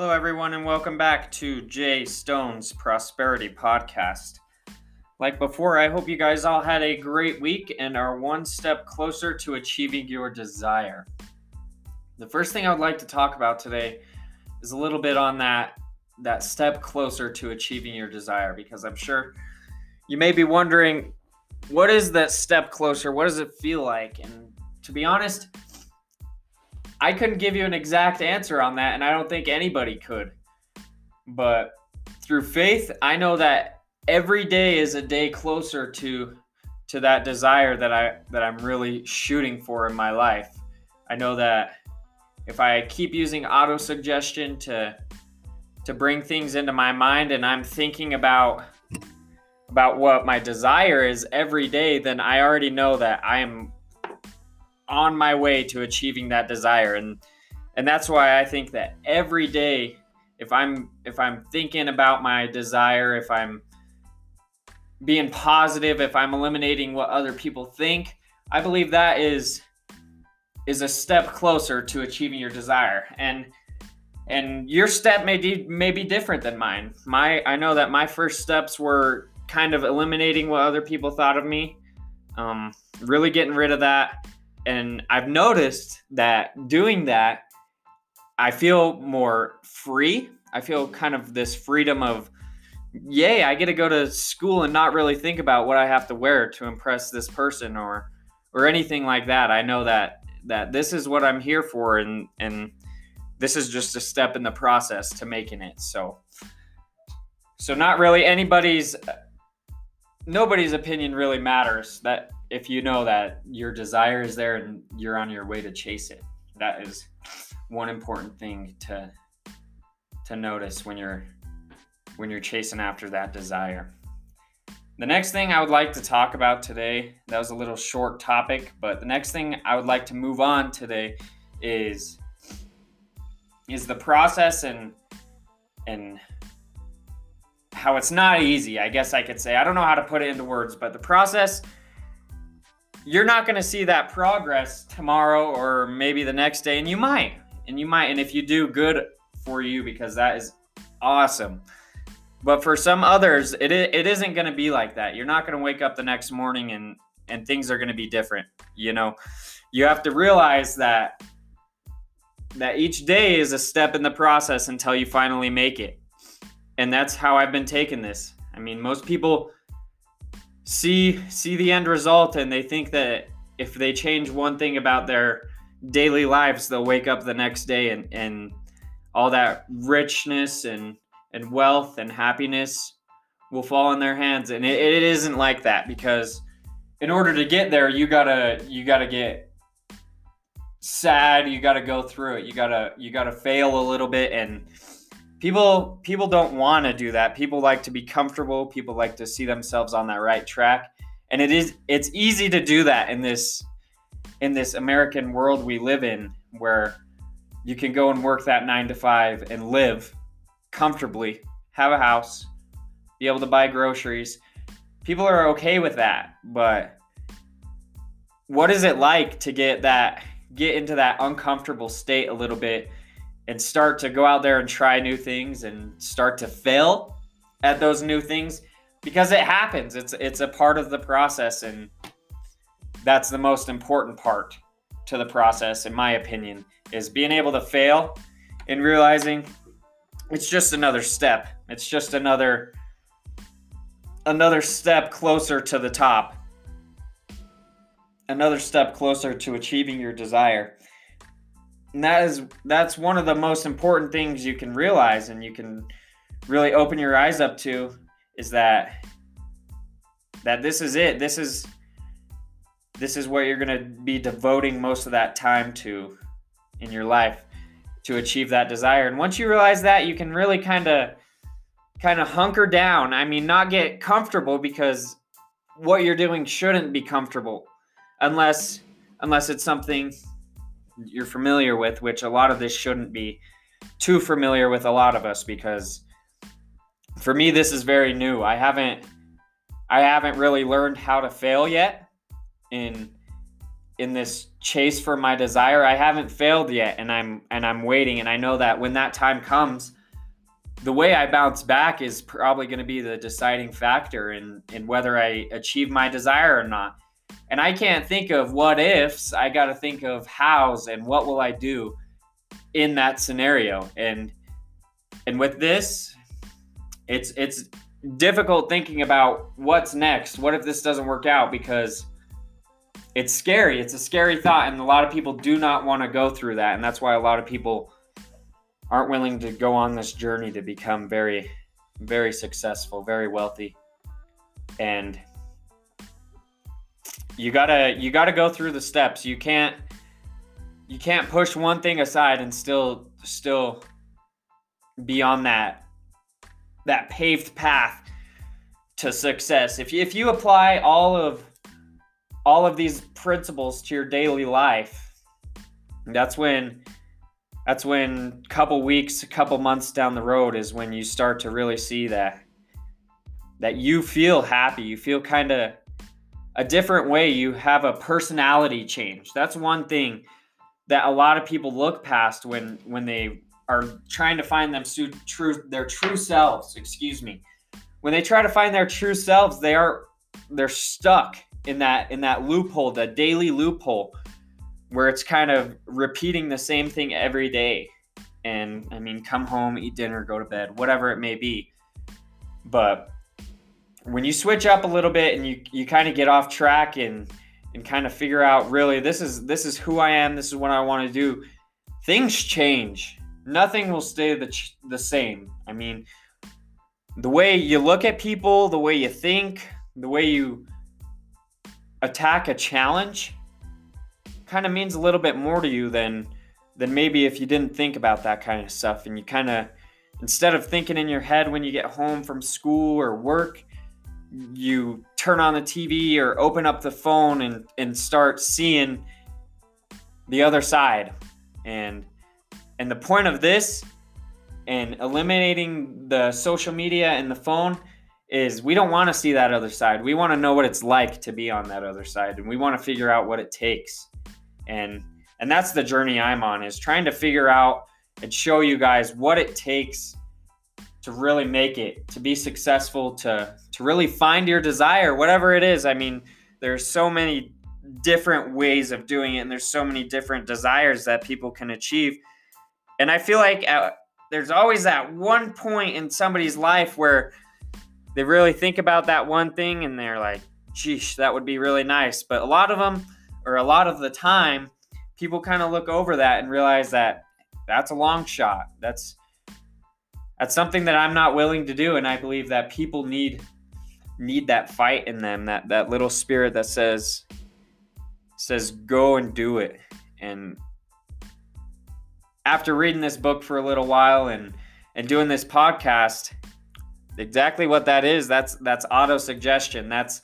Hello, everyone, and welcome back to Jay Stone's Prosperity Podcast. Like before, I hope you guys all had a great week and are one step closer to achieving your desire. The first thing I would like to talk about today is a little bit on that that step closer to achieving your desire because I'm sure you may be wondering what is that step closer? What does it feel like? And to be honest, I couldn't give you an exact answer on that, and I don't think anybody could. But through faith, I know that every day is a day closer to to that desire that I that I'm really shooting for in my life. I know that if I keep using auto suggestion to to bring things into my mind and I'm thinking about about what my desire is every day, then I already know that I am on my way to achieving that desire and and that's why I think that every day if I'm if I'm thinking about my desire, if I'm being positive, if I'm eliminating what other people think, I believe that is is a step closer to achieving your desire. And and your step may be, may be different than mine. My I know that my first steps were kind of eliminating what other people thought of me, um, really getting rid of that. And I've noticed that doing that, I feel more free. I feel kind of this freedom of, yay, I get to go to school and not really think about what I have to wear to impress this person or or anything like that. I know that that this is what I'm here for and and this is just a step in the process to making it. So so not really anybody's nobody's opinion really matters that if you know that your desire is there and you're on your way to chase it. That is one important thing to to notice when you're when you're chasing after that desire. The next thing I would like to talk about today, that was a little short topic, but the next thing I would like to move on today is is the process and and how it's not easy, I guess I could say. I don't know how to put it into words, but the process you're not going to see that progress tomorrow or maybe the next day and you might. And you might and if you do good for you because that is awesome. But for some others, it it isn't going to be like that. You're not going to wake up the next morning and and things are going to be different. You know, you have to realize that that each day is a step in the process until you finally make it. And that's how I've been taking this. I mean, most people see see the end result and they think that if they change one thing about their daily lives, they'll wake up the next day and and all that richness and and wealth and happiness will fall in their hands. And it, it isn't like that because in order to get there you gotta you gotta get sad. You gotta go through it. You gotta you gotta fail a little bit and people people don't want to do that. People like to be comfortable. People like to see themselves on that right track. And it is it's easy to do that in this in this american world we live in where you can go and work that 9 to 5 and live comfortably, have a house, be able to buy groceries. People are okay with that, but what is it like to get that get into that uncomfortable state a little bit and start to go out there and try new things and start to fail at those new things because it happens. It's it's a part of the process and that's the most important part to the process in my opinion is being able to fail and realizing it's just another step. It's just another another step closer to the top. Another step closer to achieving your desire. And that is that's one of the most important things you can realize and you can really open your eyes up to is that that this is it. This is this is what you're going to be devoting most of that time to in your life to achieve that desire. And once you realize that, you can really kind of kind of hunker down. I mean, not get comfortable because what you're doing shouldn't be comfortable unless unless it's something you're familiar with, which a lot of this shouldn't be too familiar with a lot of us because for me this is very new. I haven't I haven't really learned how to fail yet in in this chase for my desire. I haven't failed yet and I'm and I'm waiting and I know that when that time comes, the way I bounce back is probably going to be the deciding factor in in whether I achieve my desire or not. And I can't think of what ifs. I got to think of hows and what will I do in that scenario. And and with this, it's it's difficult thinking about what's next. What if this doesn't work out because it's scary. It's a scary thought and a lot of people do not want to go through that and that's why a lot of people aren't willing to go on this journey to become very very successful, very wealthy. And you got to you got to go through the steps. You can't you can't push one thing aside and still still be on that that paved path to success. If you, if you apply all of all of these principles to your daily life, that's when that's when a couple weeks, a couple months down the road is when you start to really see that that you feel happy, you feel kind of a different way, you have a personality change. That's one thing that a lot of people look past when when they are trying to find them true their true selves, excuse me. When they try to find their true selves, they are they're stuck in that in that loophole, the daily loophole where it's kind of repeating the same thing every day. And I mean, come home, eat dinner, go to bed, whatever it may be. But when you switch up a little bit and you, you kind of get off track and and kind of figure out really this is this is who I am, this is what I want to do, things change. Nothing will stay the the same. I mean, the way you look at people, the way you think, the way you attack a challenge kind of means a little bit more to you than than maybe if you didn't think about that kind of stuff and you kind of instead of thinking in your head when you get home from school or work you turn on the TV or open up the phone and and start seeing the other side and and the point of this and eliminating the social media and the phone is we don't want to see that other side. We want to know what it's like to be on that other side and we want to figure out what it takes and and that's the journey i'm on is trying to figure out and show you guys what it takes to really make it to be successful to to really find your desire whatever it is. I mean there's so many different ways of doing it and there's so many different desires that people can achieve. And i feel like at, uh, there's always that one point in somebody's life where they really think about that one thing and they're like geesh that would be really nice. But a lot of them or a lot of the time, people kind of look over that and realize that that's a long shot. That's that's something that I'm not willing to do, and I believe that people need need that fight in them, that that little spirit that says says go and do it. And after reading this book for a little while and and doing this podcast, exactly what that is, that's that's auto suggestion. That's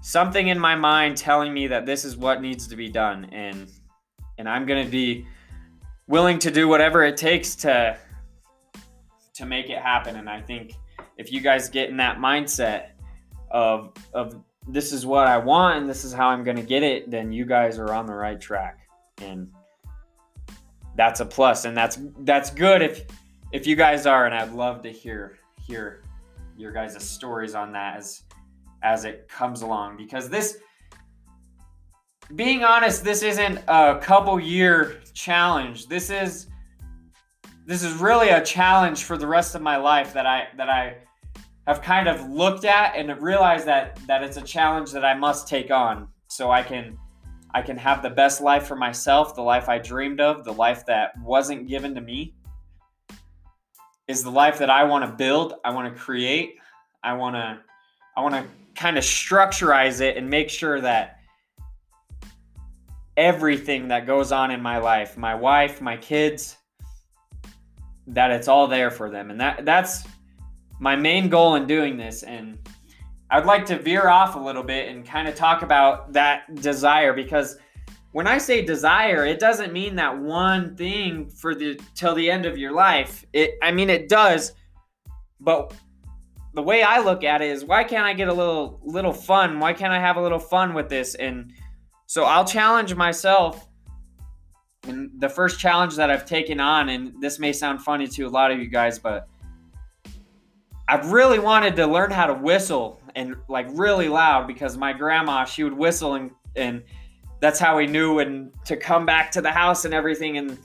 something in my mind telling me that this is what needs to be done and and I'm going to be willing to do whatever it takes to to make it happen. And I think if you guys get in that mindset of of this is what I want and this is how I'm going to get it then you guys are on the right track. And that's a plus. And that's that's good if if you guys are. And I'd love to hear hear your guys' stories on that as as it comes along. Because this being honest this isn't a couple year challenge. This is this is really a challenge for the rest of my life that i that i have kind of looked at and realized that that it's a challenge that i must take on so i can i can have the best life for myself the life i dreamed of the life that wasn't given to me is the life that i want to build i want to create i want to i want to kind of structureize it and make sure that everything that goes on in my life, my wife, my kids, that it's all there for them. And that that's my main goal in doing this and I'd like to veer off a little bit and kind of talk about that desire because when I say desire, it doesn't mean that one thing for the till the end of your life. It I mean it does, but the way I look at it is why can't I get a little little fun? Why can't I have a little fun with this and So I'll challenge myself. And the first challenge that I've taken on, and this may sound funny to a lot of you guys, but I've really wanted to learn how to whistle and like really loud because my grandma, she would whistle and, and that's how we knew when to come back to the house and everything. And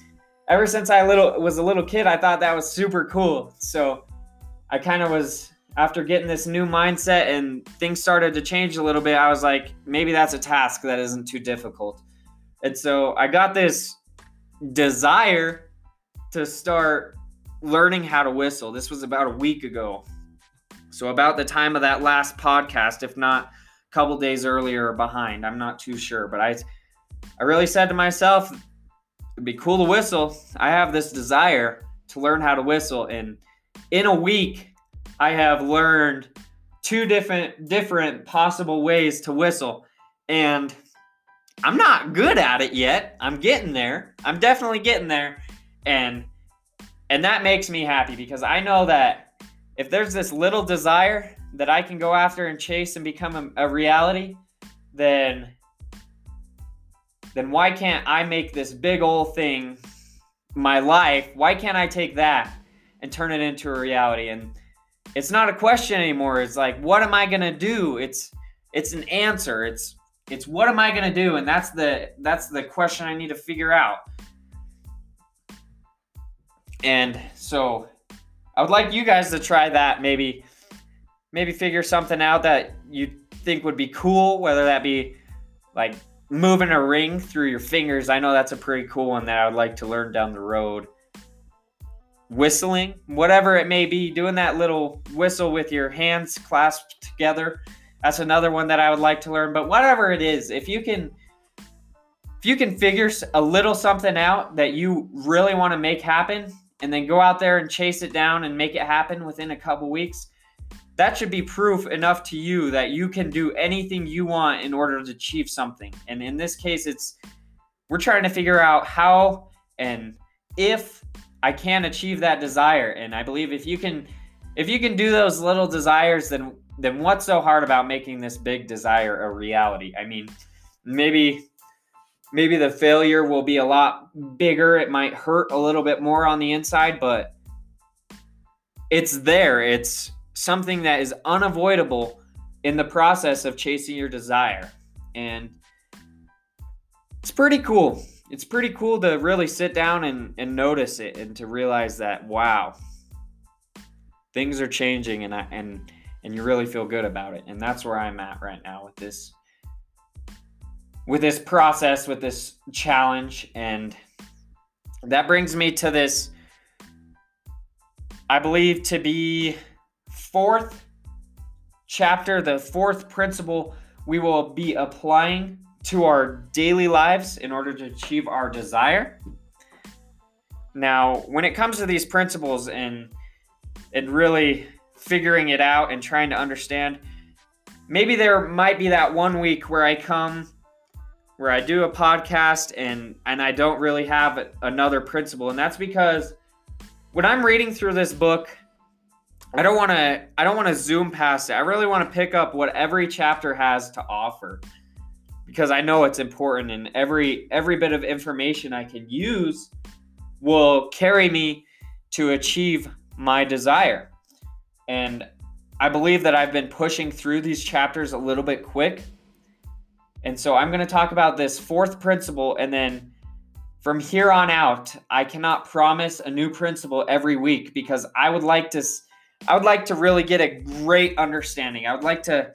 ever since I little was a little kid, I thought that was super cool. So I kind of was after getting this new mindset and things started to change a little bit, I was like, maybe that's a task that isn't too difficult. And so I got this desire to start learning how to whistle. This was about a week ago. So about the time of that last podcast, if not a couple days earlier or behind, I'm not too sure, but I I really said to myself, it'd be cool to whistle. I have this desire to learn how to whistle and in a week I have learned two different different possible ways to whistle and I'm not good at it yet. I'm getting there. I'm definitely getting there and and that makes me happy because I know that if there's this little desire that I can go after and chase and become a, a reality, then then why can't I make this big old thing my life? Why can't I take that and turn it into a reality? And it's not a question anymore. It's like, what am I gonna do? It's it's an answer. It's it's what am I gonna do? And that's the that's the question I need to figure out. And so I would like you guys to try that maybe maybe figure something out that you think would be cool, whether that be like moving a ring through your fingers. I know that's a pretty cool one that I would like to learn down the road whistling, whatever it may be, doing that little whistle with your hands clasped together. That's another one that I would like to learn. But whatever it is, if you can if you can figure a little something out that you really want to make happen and then go out there and chase it down and make it happen within a couple weeks, that should be proof enough to you that you can do anything you want in order to achieve something. And in this case, it's we're trying to figure out how and if I can achieve that desire. And I believe if you can if you can do those little desires, then then what's so hard about making this big desire a reality? I mean, maybe maybe the failure will be a lot bigger. It might hurt a little bit more on the inside, but it's there. It's something that is unavoidable in the process of chasing your desire. And it's pretty cool it's pretty cool to really sit down and, and notice it and to realize that wow things are changing and I, and and you really feel good about it and that's where i'm at right now with this with this process with this challenge and that brings me to this i believe to be fourth chapter the fourth principle we will be applying to our daily lives in order to achieve our desire. Now, when it comes to these principles and and really figuring it out and trying to understand, maybe there might be that one week where I come where I do a podcast and and I don't really have another principle and that's because when I'm reading through this book I don't want to I don't want to zoom past it. I really want to pick up what every chapter has to offer because I know it's important and every every bit of information I can use will carry me to achieve my desire. And I believe that I've been pushing through these chapters a little bit quick. And so I'm going to talk about this fourth principle and then from here on out, I cannot promise a new principle every week because I would like to I would like to really get a great understanding. I would like to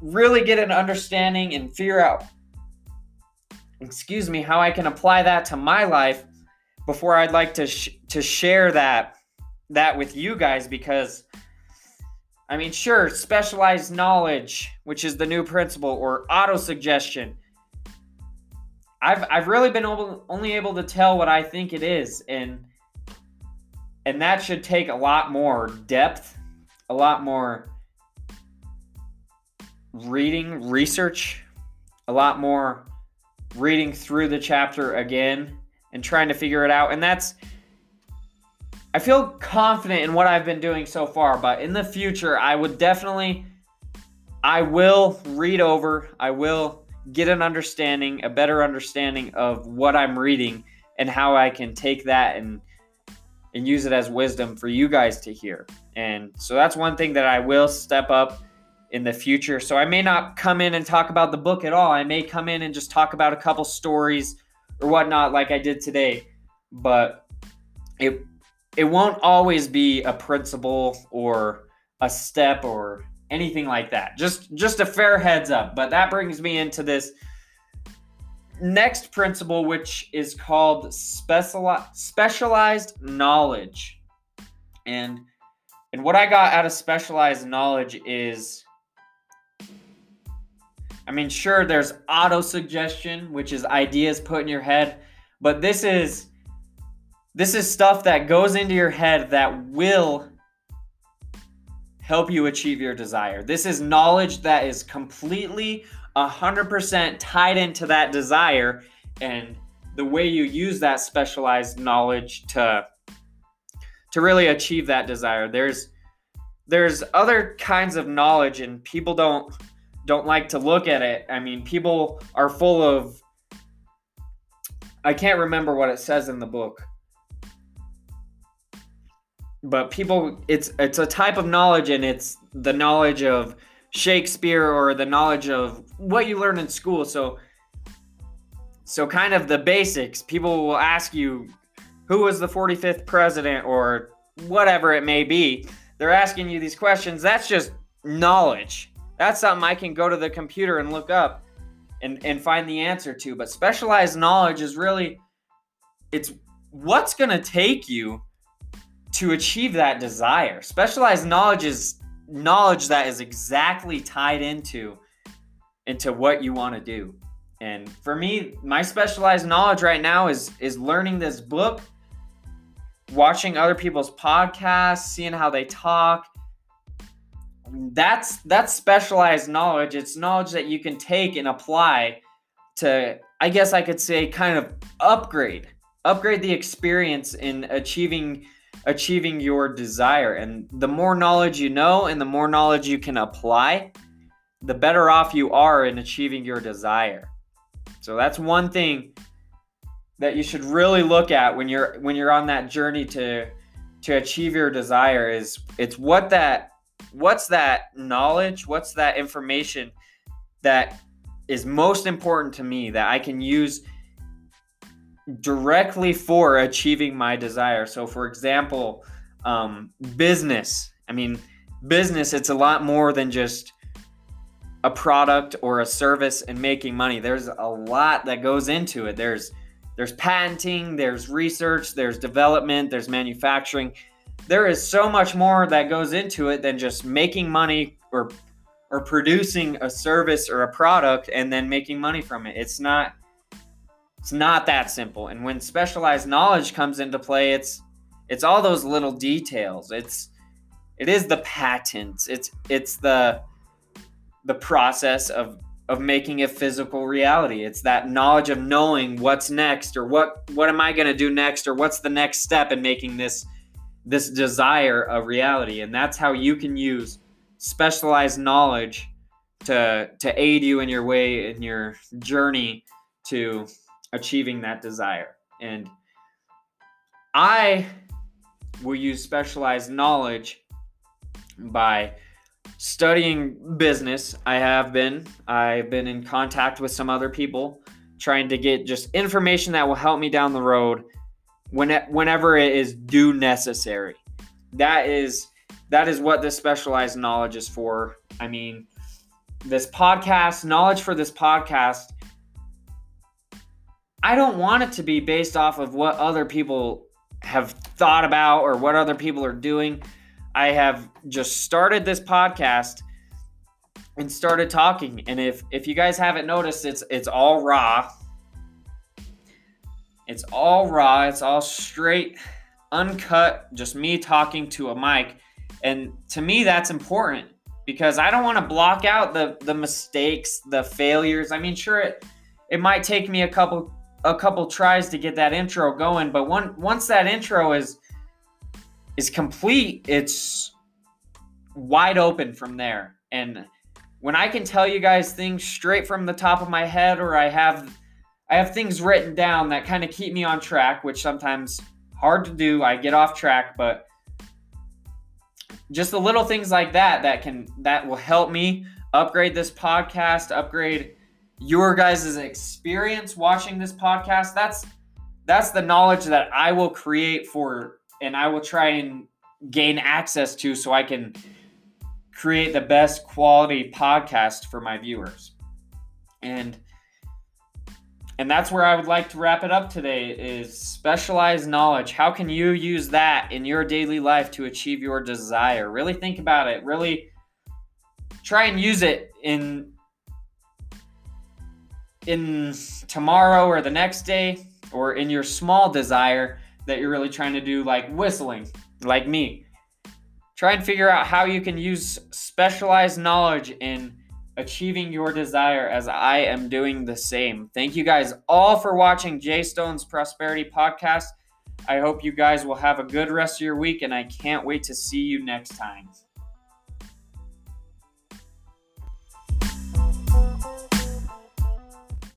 really get an understanding and figure out, excuse me, how I can apply that to my life before I'd like to sh- to share that that with you guys because I mean, sure, specialized knowledge, which is the new principle, or auto suggestion. I've I've really been able, only able to tell what I think it is, and and that should take a lot more depth, a lot more reading, research, a lot more reading through the chapter again and trying to figure it out. And that's, I feel confident in what I've been doing so far, but in the future, I would definitely, I will read over, I will get an understanding, a better understanding of what I'm reading and how I can take that and and use it as wisdom for you guys to hear. And so that's one thing that I will step up in the future. So I may not come in and talk about the book at all. I may come in and just talk about a couple stories or whatnot, like I did today. But it it won't always be a principle or a step or anything like that. Just just a fair heads up. But that brings me into this next principle, which is called speciali- specialized knowledge. And and what I got out of specialized knowledge is I mean, sure, there's auto suggestion, which is ideas put in your head, but this is this is stuff that goes into your head that will help you achieve your desire. This is knowledge that is completely 100% tied into that desire and the way you use that specialized knowledge to to really achieve that desire. There's there's other kinds of knowledge and people don't don't like to look at it. I mean, people are full of I can't remember what it says in the book. But people it's it's a type of knowledge and it's the knowledge of Shakespeare or the knowledge of what you learn in school. So so kind of the basics. People will ask you who was the 45th president or whatever it may be. They're asking you these questions. That's just knowledge. That's something I can go to the computer and look up and, and find the answer to. But specialized knowledge is really it's what's gonna take you to achieve that desire. Specialized knowledge is knowledge that is exactly tied into into what you want to do. And for me, my specialized knowledge right now is is learning this book, watching other people's podcasts, seeing how they talk, that's that's specialized knowledge. It's knowledge that you can take and apply to I guess I could say kind of upgrade upgrade the experience in achieving achieving your desire. And the more knowledge you know and the more knowledge you can apply, the better off you are in achieving your desire. So that's one thing that you should really look at when you're when you're on that journey to to achieve your desire is it's what that what's that knowledge, what's that information that is most important to me that I can use directly for achieving my desire. So, for example, um, business. I mean, business, it's a lot more than just a product or a service and making money. There's a lot that goes into it. There's there's patenting, there's research, there's development, there's manufacturing there is so much more that goes into it than just making money or or producing a service or a product and then making money from it. It's not it's not that simple. And when specialized knowledge comes into play, it's it's all those little details. It's it is the patents. It's it's the the process of of making a physical reality. It's that knowledge of knowing what's next or what what am I going to do next or what's the next step in making this this desire of reality. And that's how you can use specialized knowledge to to aid you in your way in your journey to achieving that desire. And I will use specialized knowledge by studying business. I have been. I've been in contact with some other people trying to get just information that will help me down the road when whenever it is due necessary. That is that is what this specialized knowledge is for. I mean, this podcast, knowledge for this podcast, I don't want it to be based off of what other people have thought about or what other people are doing. I have just started this podcast and started talking and if if you guys haven't noticed it's it's all raw it's all raw, it's all straight, uncut, just me talking to a mic. And to me, that's important because I don't want to block out the the mistakes, the failures. I mean, sure it it might take me a couple a couple tries to get that intro going, but one once that intro is is complete, it's wide open from there. And when I can tell you guys things straight from the top of my head or I have I have things written down that kind of keep me on track, which sometimes hard to do. I get off track, but just the little things like that that can that will help me upgrade this podcast, upgrade your guys' experience watching this podcast. That's that's the knowledge that I will create for and I will try and gain access to so I can create the best quality podcast for my viewers. And and that's where I would like to wrap it up today is specialized knowledge. How can you use that in your daily life to achieve your desire? Really think about it. Really try and use it in in tomorrow or the next day or in your small desire that you're really trying to do like whistling like me. Try and figure out how you can use specialized knowledge in achieving your desire as I am doing the same. Thank you guys all for watching Jay Stone's Prosperity Podcast. I hope you guys will have a good rest of your week, and I can't wait to see you next time.